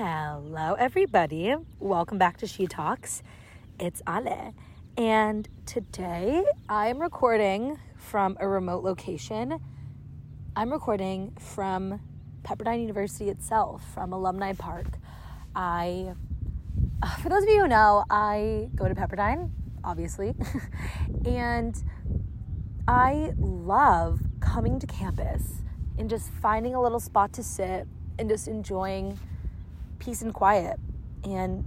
Hello, everybody. Welcome back to She Talks. It's Ale. And today I am recording from a remote location. I'm recording from Pepperdine University itself, from Alumni Park. I, uh, for those of you who know, I go to Pepperdine, obviously, and I love coming to campus and just finding a little spot to sit and just enjoying peace and quiet. And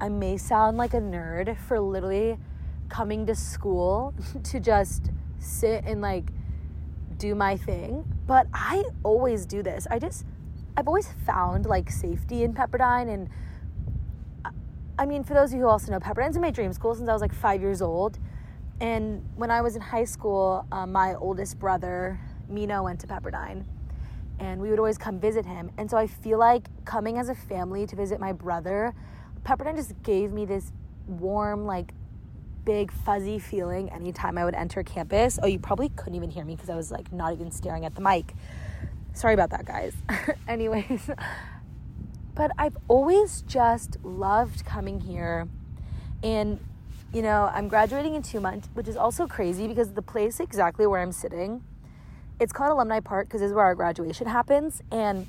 I may sound like a nerd for literally coming to school to just sit and like do my thing, but I always do this. I just, I've always found like safety in Pepperdine. And I mean, for those of you who also know, Pepperdine's been my dream school since I was like five years old. And when I was in high school, um, my oldest brother, Mino, went to Pepperdine and we would always come visit him. And so I feel like coming as a family to visit my brother, Pepperdine just gave me this warm, like big fuzzy feeling anytime I would enter campus. Oh, you probably couldn't even hear me because I was like not even staring at the mic. Sorry about that, guys. Anyways, but I've always just loved coming here. And, you know, I'm graduating in two months, which is also crazy because the place exactly where I'm sitting it's called Alumni Park because this is where our graduation happens. And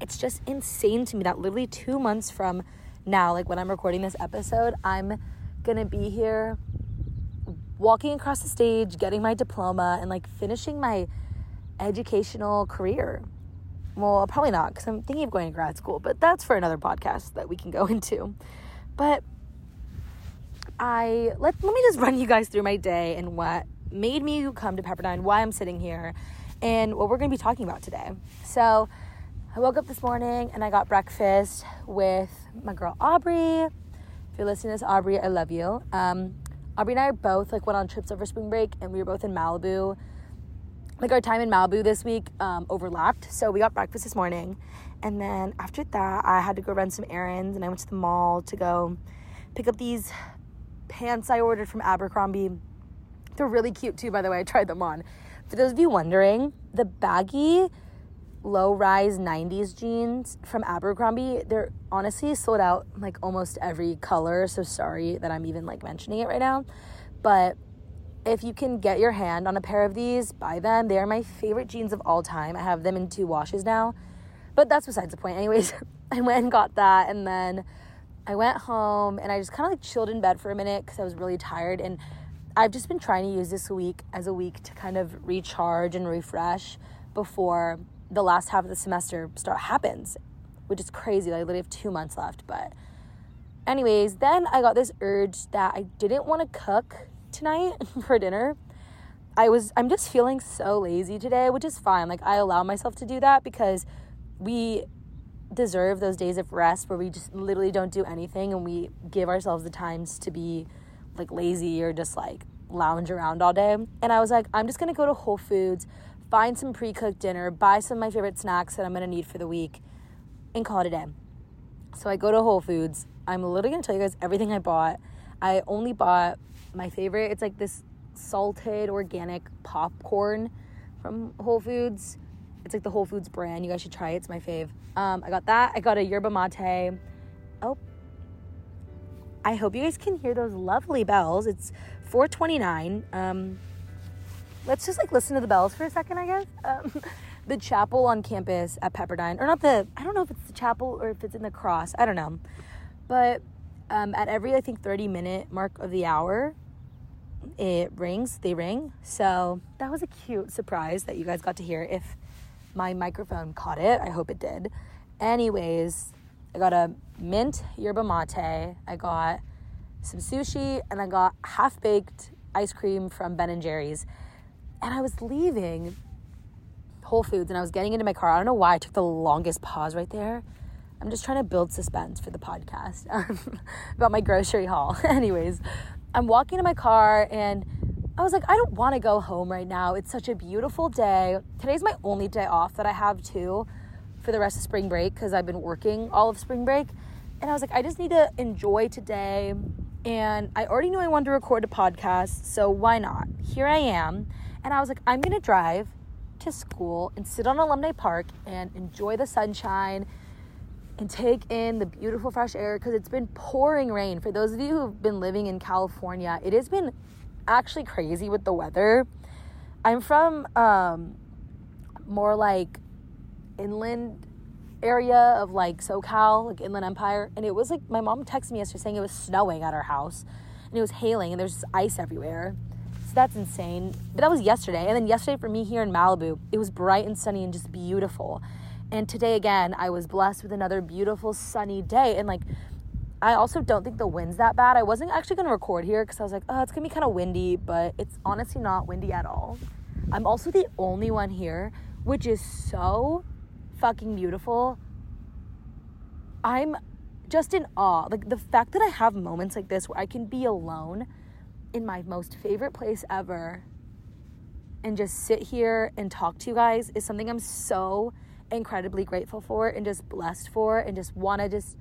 it's just insane to me that literally two months from now, like when I'm recording this episode, I'm gonna be here walking across the stage, getting my diploma, and like finishing my educational career. Well, probably not because I'm thinking of going to grad school, but that's for another podcast that we can go into. But I let let me just run you guys through my day and what made me come to Pepperdine, why I'm sitting here, and what we're going to be talking about today. So, I woke up this morning and I got breakfast with my girl Aubrey. If you're listening to this, Aubrey, I love you. Um, Aubrey and I both like went on trips over spring break, and we were both in Malibu. Like our time in Malibu this week um, overlapped, so we got breakfast this morning, and then after that, I had to go run some errands, and I went to the mall to go pick up these pants I ordered from Abercrombie they're really cute too, by the way. I tried them on. For those of you wondering, the baggy low rise 90s jeans from Abercrombie, they're honestly sold out like almost every color. So sorry that I'm even like mentioning it right now. But if you can get your hand on a pair of these, buy them. They are my favorite jeans of all time. I have them in two washes now. But that's besides the point. Anyways, I went and got that and then I went home and I just kind of like chilled in bed for a minute because I was really tired and I've just been trying to use this week as a week to kind of recharge and refresh before the last half of the semester start happens, which is crazy. Like I literally have two months left. But, anyways, then I got this urge that I didn't want to cook tonight for dinner. I was I'm just feeling so lazy today, which is fine. Like I allow myself to do that because we deserve those days of rest where we just literally don't do anything and we give ourselves the times to be like lazy or just like lounge around all day. And I was like, I'm just gonna go to Whole Foods, find some pre cooked dinner, buy some of my favorite snacks that I'm gonna need for the week, and call it a day. So I go to Whole Foods. I'm literally gonna tell you guys everything I bought. I only bought my favorite, it's like this salted organic popcorn from Whole Foods. It's like the Whole Foods brand. You guys should try it. It's my fave. Um, I got that. I got a yerba mate. Oh, I hope you guys can hear those lovely bells. It's 429. Um, let's just like listen to the bells for a second, I guess. Um, the chapel on campus at Pepperdine, or not the, I don't know if it's the chapel or if it's in the cross. I don't know. But um, at every, I think, 30 minute mark of the hour, it rings, they ring. So that was a cute surprise that you guys got to hear. If my microphone caught it, I hope it did. Anyways, I got a mint yerba mate. I got some sushi and I got half baked ice cream from Ben and Jerry's. And I was leaving Whole Foods and I was getting into my car. I don't know why I took the longest pause right there. I'm just trying to build suspense for the podcast um, about my grocery haul. Anyways, I'm walking to my car and I was like, I don't want to go home right now. It's such a beautiful day. Today's my only day off that I have too for the rest of spring break because I've been working all of spring break. And I was like, I just need to enjoy today. And I already knew I wanted to record a podcast, so why not? Here I am. And I was like, I'm going to drive to school and sit on Alumni Park and enjoy the sunshine and take in the beautiful fresh air because it's been pouring rain. For those of you who've been living in California, it has been actually crazy with the weather. I'm from um, more like inland area of like SoCal, like Inland Empire, and it was like my mom texted me yesterday saying it was snowing at our house and it was hailing and there's ice everywhere. So that's insane. But that was yesterday. And then yesterday for me here in Malibu, it was bright and sunny and just beautiful. And today again, I was blessed with another beautiful sunny day. And like, I also don't think the wind's that bad. I wasn't actually to record here because I was like, oh, it's to be kind of windy, but it's honestly not windy at all. I'm also the only one here, which is so fucking beautiful. I'm just in awe. Like the fact that I have moments like this where I can be alone in my most favorite place ever and just sit here and talk to you guys is something I'm so incredibly grateful for and just blessed for and just want to just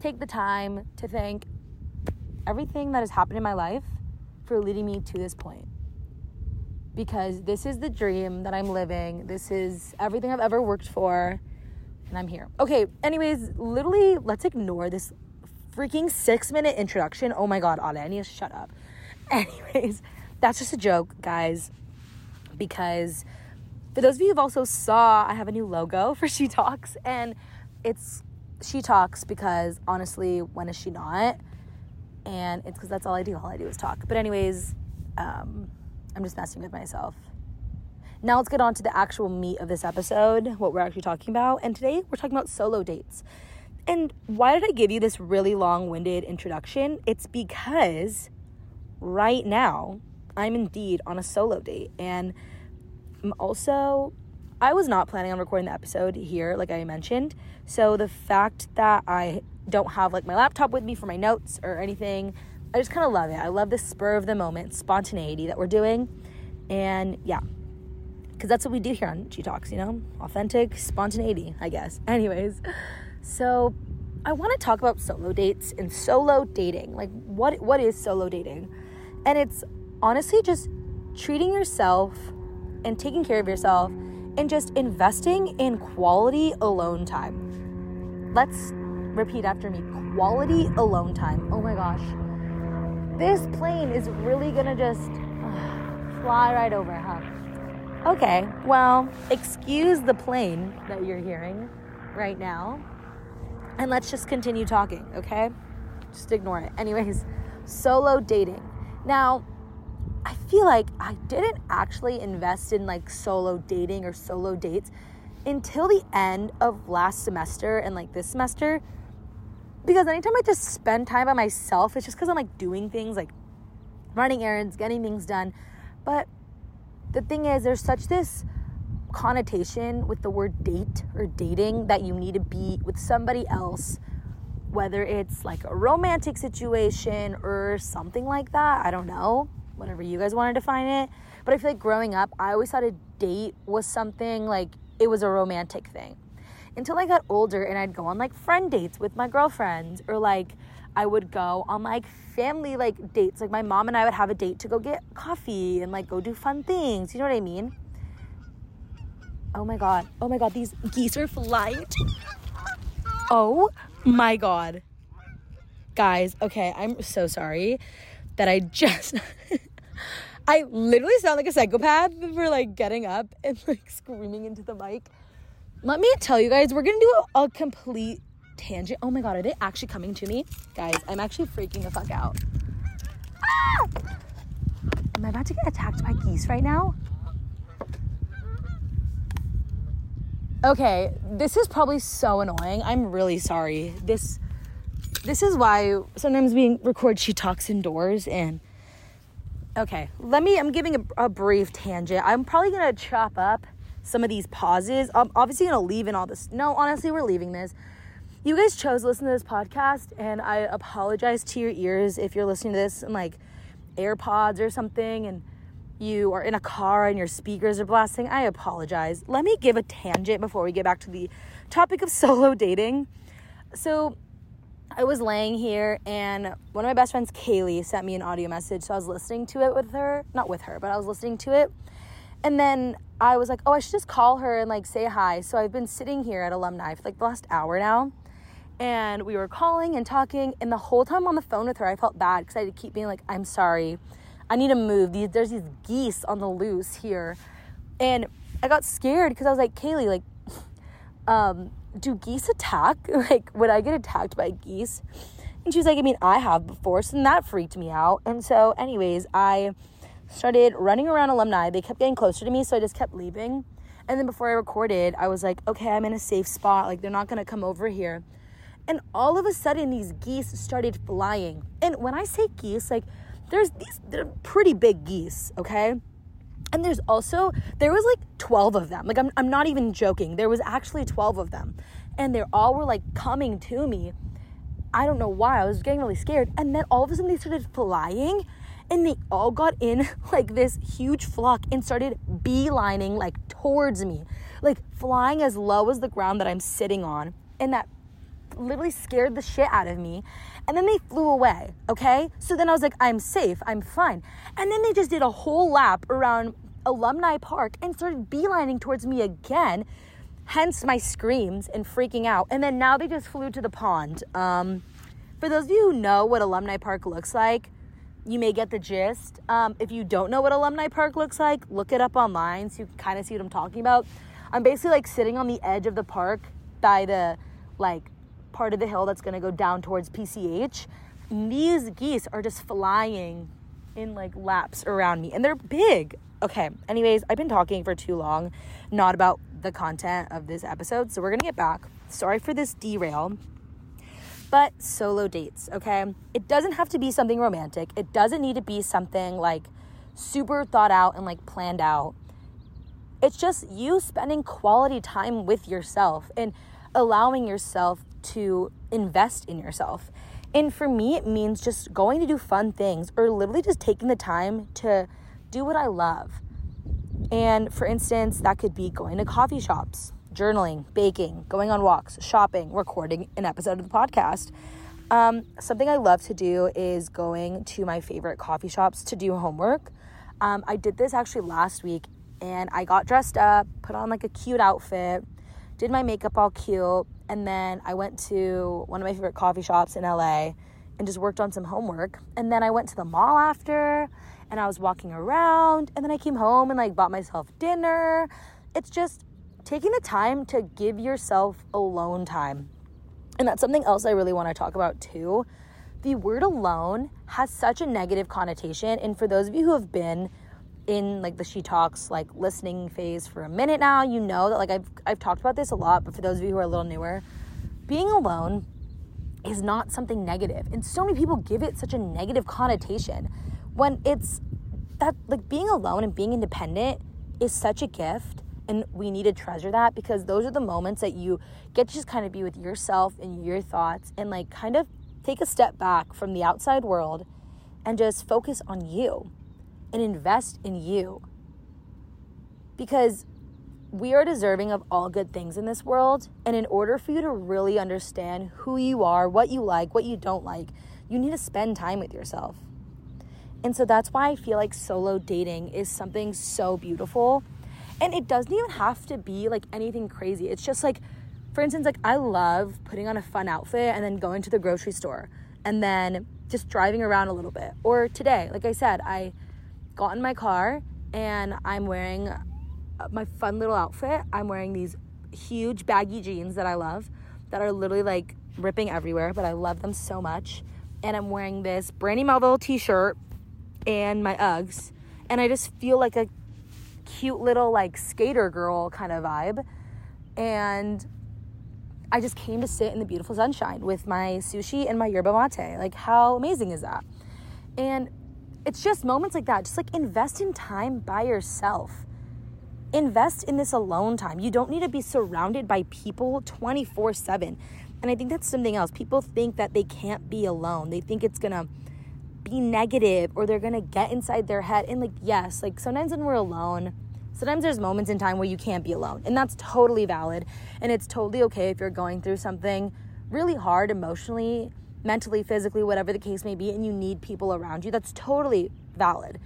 take the time to thank everything that has happened in my life for leading me to this point. Because this is the dream that I'm living. This is everything I've ever worked for and I'm here. Okay, anyways, literally let's ignore this freaking 6 minute introduction. Oh my god, i need to shut up. Anyways, that's just a joke, guys, because for those of you who've also saw, I have a new logo for She Talks, and it's She Talks because honestly, when is she not? And it's because that's all I do. All I do is talk. But anyways, um, I'm just messing with myself. Now let's get on to the actual meat of this episode, what we're actually talking about. And today we're talking about solo dates. And why did I give you this really long winded introduction? It's because right now, I'm indeed on a solo date. And also, I was not planning on recording the episode here, like I mentioned. So the fact that I don't have like my laptop with me for my notes or anything, I just kind of love it. I love the spur of the moment spontaneity that we're doing. And yeah, because that's what we do here on She Talks, you know? Authentic spontaneity, I guess. Anyways, so I want to talk about solo dates and solo dating. Like, what what is solo dating? And it's honestly just treating yourself and taking care of yourself and just investing in quality alone time. Let's repeat after me quality alone time. Oh my gosh. This plane is really gonna just uh, fly right over, huh? Okay, well, excuse the plane that you're hearing right now. And let's just continue talking, okay? Just ignore it. Anyways, solo dating. Now, I feel like I didn't actually invest in like solo dating or solo dates until the end of last semester and like this semester. Because anytime I just spend time by myself, it's just because I'm like doing things like running errands, getting things done. But the thing is, there's such this connotation with the word date or dating that you need to be with somebody else whether it's like a romantic situation or something like that. I don't know, whatever you guys want to define it. But I feel like growing up, I always thought a date was something like it was a romantic thing. Until I got older and I'd go on like friend dates with my girlfriends or like I would go on like family like dates. Like my mom and I would have a date to go get coffee and like go do fun things. You know what I mean? Oh my god. Oh my god, these geese are flying. Oh my god. Guys, okay, I'm so sorry that I just I literally sound like a psychopath for like getting up and like screaming into the mic. Let me tell you guys, we're gonna do a, complete tangent. Oh my god, are they actually coming to me? Guys, I'm actually freaking the fuck out. Ah! Am I about to get attacked by geese right now? Okay, this is probably so annoying. I'm really sorry. This this is why sometimes we record she talks indoors and okay let me i'm giving a, a brief tangent i'm probably gonna chop up some of these pauses i'm obviously gonna leave in all this no honestly we're leaving this you guys chose to listen to this podcast and i apologize to your ears if you're listening to this in like airpods or something and you are in a car and your speakers are blasting, I apologize. Let me give a tangent before we get back to the topic of solo dating. So, I was laying here and one of my best friends, Kaylee, sent me an audio message. So I was listening to it with her, not with her, but I was listening to it. And then I was like, oh, I should just call her and like say hi. So I've been sitting here at alumni for like the last hour now. and we were calling and talking. And the whole time on the phone with her, I felt bad because I had to keep being like, I'm sorry. I need to move. These, there's these geese on the loose here. And I got scared because I was like, Kaylee, like, um, do geese attack? like, would I get attacked by geese? And she was like, I mean, I have before. So that freaked me out. And so, anyways, I started running around alumni. They kept getting closer to me. So I just kept leaving. And then before I recorded, I was like, okay, I'm in a safe spot. Like, they're not to come over here. And all of a sudden, these geese started flying. And when I say geese, like, there's these, they're pretty big geese, okay? And there's also, there was like 12 of them. Like, I'm, I'm not even joking. There was actually 12 of them. And they all were like coming to me. I don't know why. I was getting really scared. And then all of a sudden, they started flying and they all got in like this huge flock and started beelining like towards me, like flying as low as the ground that I'm sitting on. And that literally scared the shit out of me. And then they flew away, okay? So then I was like, I'm safe, I'm fine. And then they just did a whole lap around Alumni Park and started beelining towards me again, hence my screams and freaking out. And then now they just flew to the pond. Um, for those of you who know what Alumni Park looks like, you may get the gist. Um, if you don't know what Alumni Park looks like, look it up online so you can kind of see what I'm talking about. I'm basically like sitting on the edge of the park by the like part of the hill that's going to go down towards PCH. these geese are just flying in like laps around me and they're big. Okay, anyways, I've been talking for too long, not about the content of this episode, so we're to get back. Sorry for this derail but solo dates, okay? It doesn't have to be something romantic. It doesn't need to be something like super thought out and like planned out. It's just you spending quality time with yourself and allowing yourself to invest in yourself. And for me, it means just going to do fun things or literally just taking the time to do what I love. And for instance, that could be going to coffee shops, journaling, baking, going on walks, shopping, recording an episode of the podcast. Um, something I love to do is going to my favorite coffee shops to do homework. Um, I did this actually last week and I got dressed up, put on like a cute outfit, did my makeup all cute, and then I went to one of my favorite coffee shops in LA and just worked on some homework. And then I went to the mall after and I was walking around and then I came home and like bought myself dinner. It's just taking the time to give yourself alone time. And that's something else I really want to talk about too. The word alone has such a negative connotation. And for those of you who have been in like the she talks like listening phase for a minute now, you know that like I've I've talked about this a lot, but for those of you who are a little newer, being alone is not something negative. And so many people give it such a negative connotation when it's that like being alone and being independent is such a gift and we need to treasure that because those are the moments that you get to just kind of be with yourself and your thoughts and like kind of take a step back from the outside world and just focus on you and invest in you. Because we are deserving of all good things in this world. And in order for you to really understand who you are, what you like, what you don't like, you need to spend time with yourself. And so that's why I feel like solo dating is something so beautiful and it doesn't even have to be like anything crazy. It's just like, for instance, like I love putting on a fun outfit and then going to the grocery store and then just driving around a little bit. Or today, like I said, I got in my car and I'm wearing uh, my fun little outfit. I'm wearing these huge baggy jeans that I love that are literally like ripping everywhere, but I love them so much. And I'm wearing this Brandy Melville t shirt and my Uggs. And I just feel like a cute little like skater girl kind of vibe. And I just came to sit in the beautiful sunshine with my sushi and my yerba mate. Like, how amazing is that? And it's just moments like that. Just like invest in time by yourself. Invest in this alone time. You don't need to be surrounded by people 24 7. And I think that's something else. People think that they can't be alone, they think it's gonna be negative or they're gonna get inside their head. And like, yes, like sometimes when we're alone, sometimes there's moments in time where you can't be alone. And that's totally valid. And it's totally okay if you're going through something really hard emotionally, mentally, physically, whatever the case may be, and you need people around you. That's totally valid.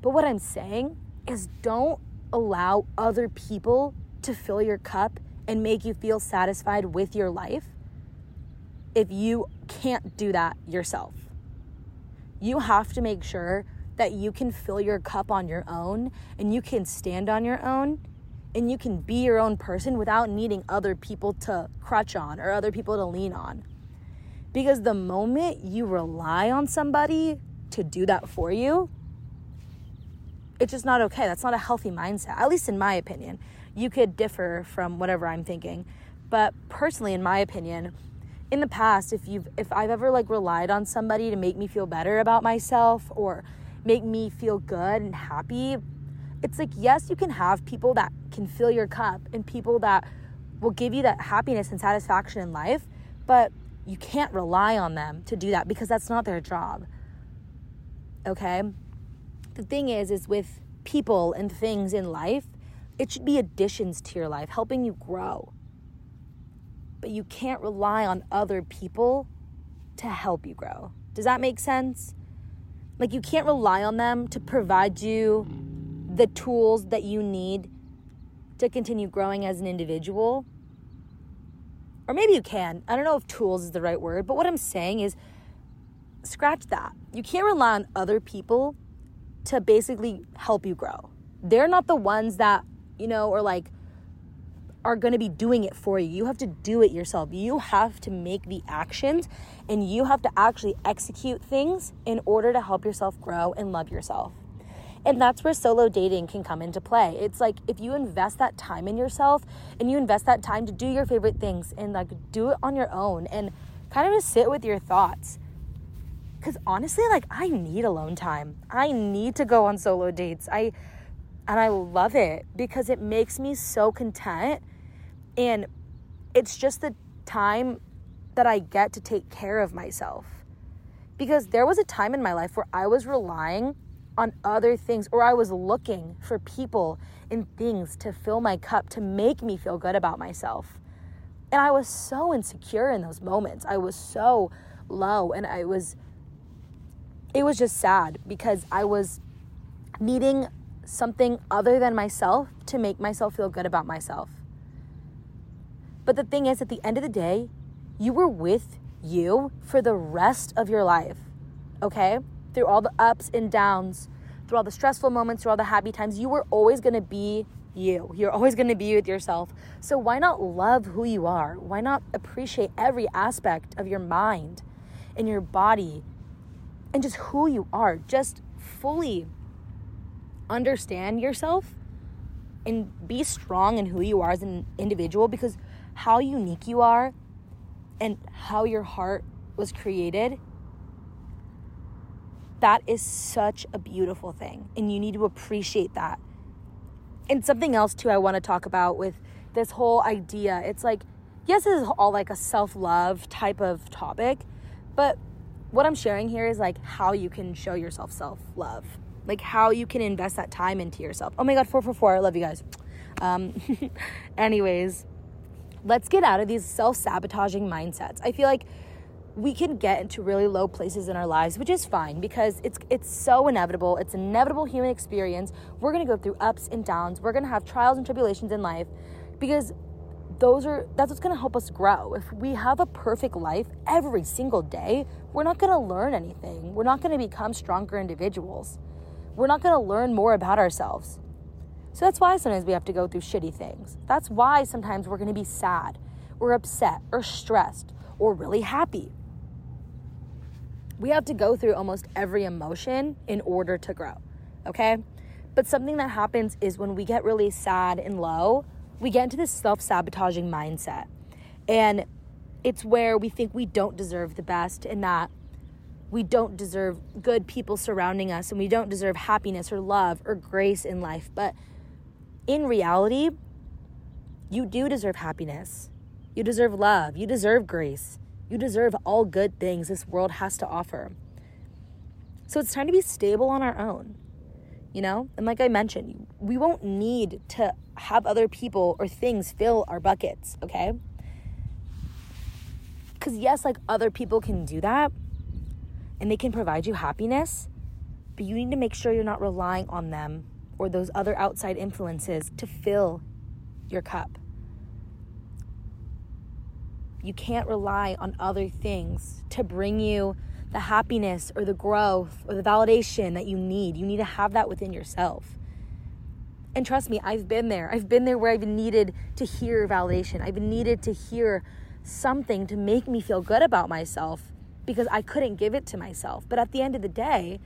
But what I'm saying is don't allow other people to fill your cup and make you feel satisfied with your life if you can't do that yourself. You have to make sure that you can fill your cup on your own and you can stand on your own and you can be your own person without needing other people to crutch on or other people to lean on. Because the moment you rely on somebody to do that for you, it's just not okay. That's not a healthy mindset, at least in my opinion. You could differ from whatever I'm thinking. But personally, in my opinion, in the past, if you've if I've ever like relied on somebody to make me feel better about myself or make me feel good and happy, it's like yes, you can have people that can fill your cup and people that will give you that happiness and satisfaction in life, but you can't rely on them to do that because that's not their job. Okay? The thing is is with people and things in life, it should be additions to your life, helping you grow. But you can't rely on other people to help you grow. Does that make sense? Like you can't rely on them to provide you the tools that you need to continue growing as an individual or maybe you can. I don't know if tools is the right word, but what I'm saying is scratch that. You can't rely on other people to basically help you grow. They're not the ones that, you know, are like, are going to be doing it for you. You have to do it yourself. You have to make the actions and you have to actually execute things in order to help yourself grow and love yourself. And that's where solo dating can come into play. It's like if you invest that time in yourself and you invest that time to do your favorite things and like do it on your own and kind of just sit with your thoughts. Cuz honestly like I need alone time. I need to go on solo dates. I and I love it because it makes me so content and it's just the time that I get to take care of myself. Because there was a time in my life where I was relying on other things, or I was looking for people and things to fill my cup to make me feel good about myself. And I was so insecure in those moments. I was so low, and I was, it was just sad because I was needing something other than myself to make myself feel good about myself. But the thing is, at the end of the day, you were with you for the rest of your life, okay? through all the ups and downs, through all the stressful moments, through all the happy times, you were always to be you. You're always to be with yourself. So why not love who you are? Why not appreciate every aspect of your mind and your body and just who you are? Just fully understand yourself and be strong in who you are as an individual because how unique you are and how your heart was created that is such a beautiful thing. And you need to appreciate that. And something else, too, I want to talk about with this whole idea. It's like, yes, this is all like a self love type of topic, but what I'm sharing here is like how you can show yourself self love, like how you can invest that time into yourself. Oh my God, 444, I love you guys. Um, anyways, let's get out of these self sabotaging mindsets. I feel like we can get into really low places in our lives, which is fine because it's it's so inevitable. It's an inevitable human experience. We're going to go through ups and downs. We're going to have trials and tribulations in life because those are that's what's going to help us grow. If we have a perfect life every single day, we're not going to learn anything. We're not going to become stronger individuals. We're not going to learn more about ourselves. So that's why sometimes we have to go through shitty things. That's why sometimes we're to be sad or upset or stressed or really happy we have to go through almost every emotion in order to grow, okay? But something that happens is when we get really sad and low, we get into this self sabotaging mindset. And it's where we think we don't deserve the best and that we don't deserve good people surrounding us and we don't deserve happiness or love or grace in life. But in reality, you do deserve happiness. You deserve love. You deserve grace. You deserve all good things this world has to offer. So it's time to be stable on our own, you know? And like I mentioned, we won't need to have other people or things fill our buckets, okay? Because, yes, like other people can do that and they can provide you happiness, but you need to make sure you're not relying on them or those other outside influences to fill your cup. you can't rely on other things to bring you the happiness or the growth or the validation that you need. You need to have that within yourself. And trust me, I've been there. I've been there where I've needed to hear validation. I've needed to hear something to make me feel good about myself because I couldn't give it to myself. But at the end of the day,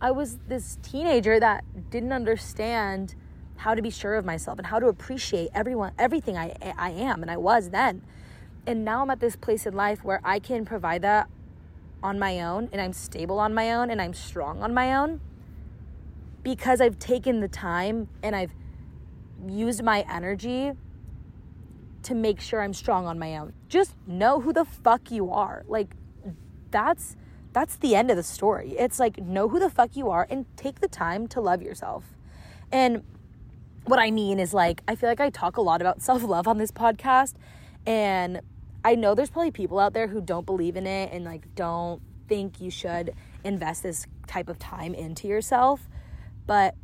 I was this teenager that didn't understand how to be sure of myself and how to appreciate everyone everything I I am and I was then. And now I'm at this place in life where I can provide that on my own and I'm stable on my own and I'm strong on my own because I've taken the time and I've used my energy to make sure I'm strong on my own. Just know who the fuck you are. Like that's that's the end of the story. It's like know who the fuck you are and take the time to love yourself. And what I mean is like I feel like I talk a lot about self-love on this podcast and I know there's probably people out there who don't believe in it and like don't think you should invest this type of time into yourself. But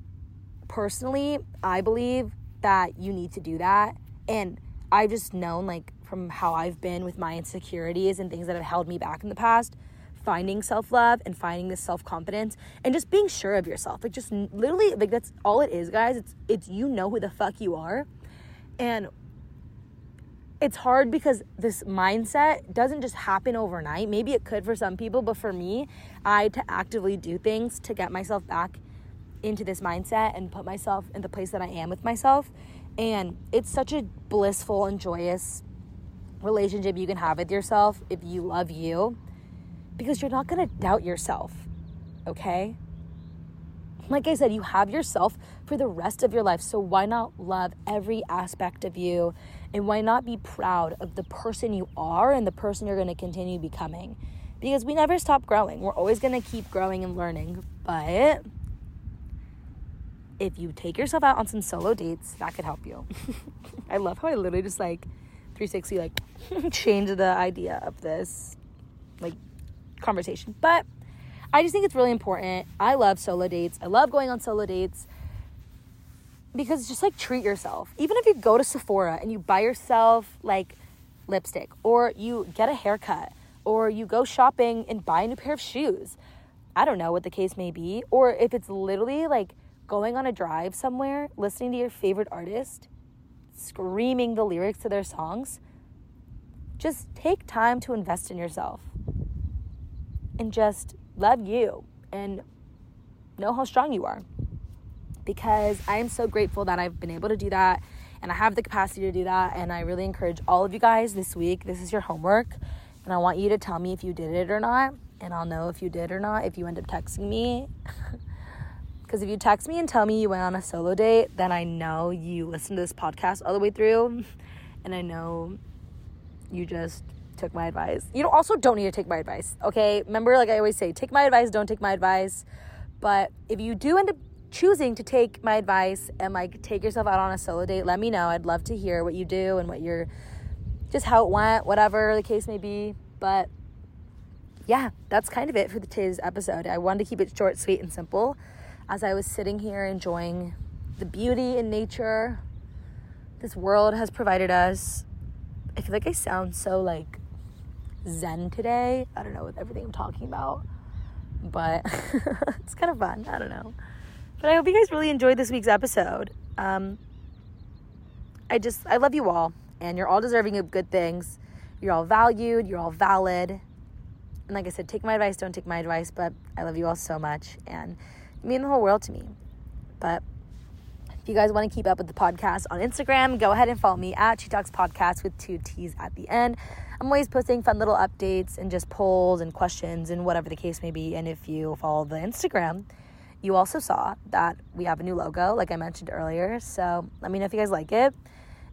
personally, I believe that you need to do that. And I've just known, like, from how I've been with my insecurities and things that have held me back in the past, finding self love and finding this self confidence and just being sure of yourself. Like, just literally, like, that's all it is, guys. It's, it's you know who the fuck you are. And it's hard because this mindset doesn't just happen overnight. Maybe it could for some people, but for me, I to actively do things to get myself back into this mindset and put myself in the place that I am with myself. And it's such a blissful and joyous relationship you can have with yourself if you love you because you're not going to doubt yourself, okay? Like I said, you have yourself for the rest of your life. So why not love every aspect of you? And why not be proud of the person you are and the person you're going to continue becoming? Because we never stop growing. We're always going to keep growing and learning. But if you take yourself out on some solo dates, that could help you. I love how I literally just like 360 like change the idea of this like conversation. But I just think it's really important. I love solo dates. I love going on solo dates because just like treat yourself. Even if you go to Sephora and you buy yourself like lipstick or you get a haircut or you go shopping and buy a new pair of shoes. I don't know what the case may be. Or if it's literally like going on a drive somewhere, listening to your favorite artist, screaming the lyrics to their songs. Just take time to invest in yourself and just love you and know how strong you are. Because I am so grateful that I've been able to do that and I have the capacity to do that. And I really encourage all of you guys this week. This is your homework. And I want you to tell me if you did it or not. And I'll know if you did or not if you end up texting me. Because if you text me and tell me you went on a solo date, then I know you listened to this podcast all the way through. And I know you just took my advice. You also don't need to take my advice, okay? Remember, like I always say, take my advice, don't take my advice. But if you do end up choosing to take my advice and like take yourself out on a solo date, let me know. I'd love to hear what you do and what you're just how it went, whatever the case may be. But yeah, that's kind of it for today's episode. I wanted to keep it short, sweet, and simple as I was sitting here enjoying the beauty in nature this world has provided us. I feel like I sound so like zen today. I don't know with everything I'm talking about, but it's kind of fun. I don't know. But I hope you guys really enjoyed this week's episode. Um, I just, I love you all, and you're all deserving of good things. You're all valued, you're all valid. And like I said, take my advice, don't take my advice, but I love you all so much, and you mean the whole world to me. But if you guys want to keep up with the podcast on Instagram, go ahead and follow me at She Talks Podcast with two T's at the end. I'm always posting fun little updates and just polls and questions and whatever the case may be. And if you follow the Instagram, you also saw that we have a new logo, like I mentioned earlier. So let me know if you guys like it.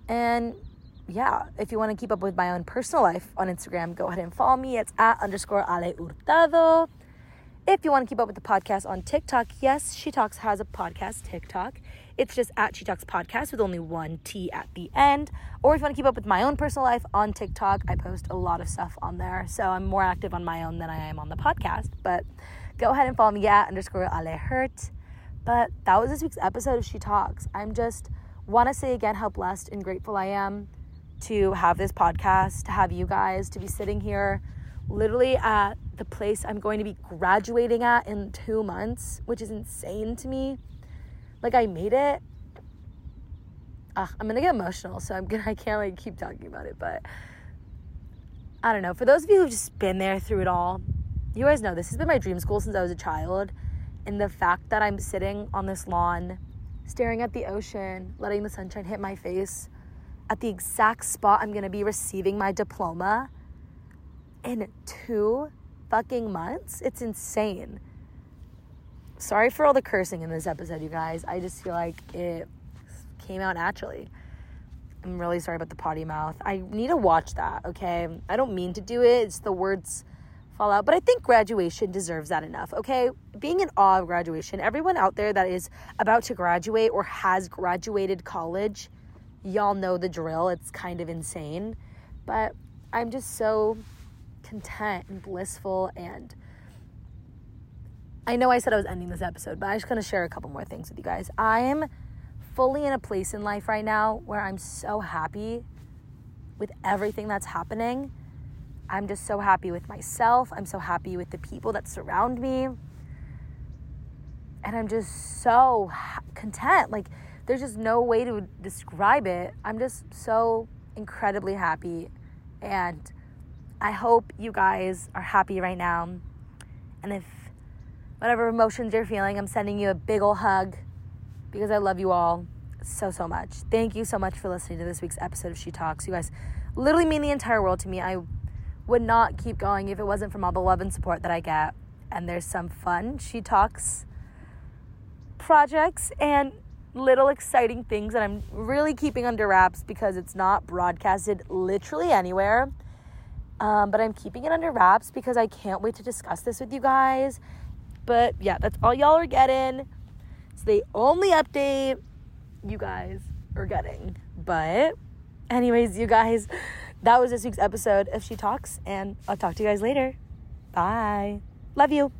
And yeah, if you want to keep up with my own personal life on Instagram, go ahead and follow me. It's at underscore Ale Hurtado. If you want to keep up with the podcast on TikTok, yes, She Talks has a podcast TikTok. It's just at She Talks Podcast with only one T at the end. Or if you want to keep up with my own personal life on TikTok, I post a lot of stuff on there. So I'm more active on my own than I am on the podcast. But go ahead and follow me at underscore Ale Hurt. But that was this week's episode of She Talks. I'm just want to say again how blessed and grateful I am to have this podcast, to have you guys, to be sitting here literally at the place I'm going to be graduating at in two months, which is insane to me. Like I made it. Ugh, I'm gonna get emotional, so I'm gonna I can't like keep talking about it, but I don't know. For those of you who've just been there through it all, you guys know this has been my dream school since I was a child. And the fact that I'm sitting on this lawn, staring at the ocean, letting the sunshine hit my face, at the exact spot I'm gonna be receiving my diploma in two fucking months. It's insane. Sorry for all the cursing in this episode, you guys. I just feel like it came out naturally. I'm really sorry about the potty mouth. I need to watch that, okay? I don't mean to do it, it's the words fall out, but I think graduation deserves that enough, okay? Being in awe of graduation, everyone out there that is about to graduate or has graduated college, y'all know the drill. It's kind of insane, but I'm just so content and blissful and I know I said I was ending this episode, but I'm just going to share a couple more things with you guys. I'm fully in a place in life right now where I'm so happy with everything that's happening. I'm just so happy with myself. I'm so happy with the people that surround me. And I'm just so content. Like, there's just no way to describe it. I'm just so incredibly happy. And I hope you guys are happy right now. And if whatever emotions you're feeling, I'm sending you a big ol' hug because I love you all so, so much. Thank you so much for listening to this week's episode of She Talks. You guys literally mean the entire world to me. I would not keep going if it wasn't for all the love and support that I get. And there's some fun She Talks projects and little exciting things that I'm really keeping under wraps because it's not broadcasted literally anywhere. Um, but I'm keeping it under wraps because I can't wait to discuss this with you guys. But yeah, that's all y'all are getting. It's the only update you guys are getting. But, anyways, you guys, that was this week's episode of She Talks, and I'll talk to you guys later. Bye. Love you.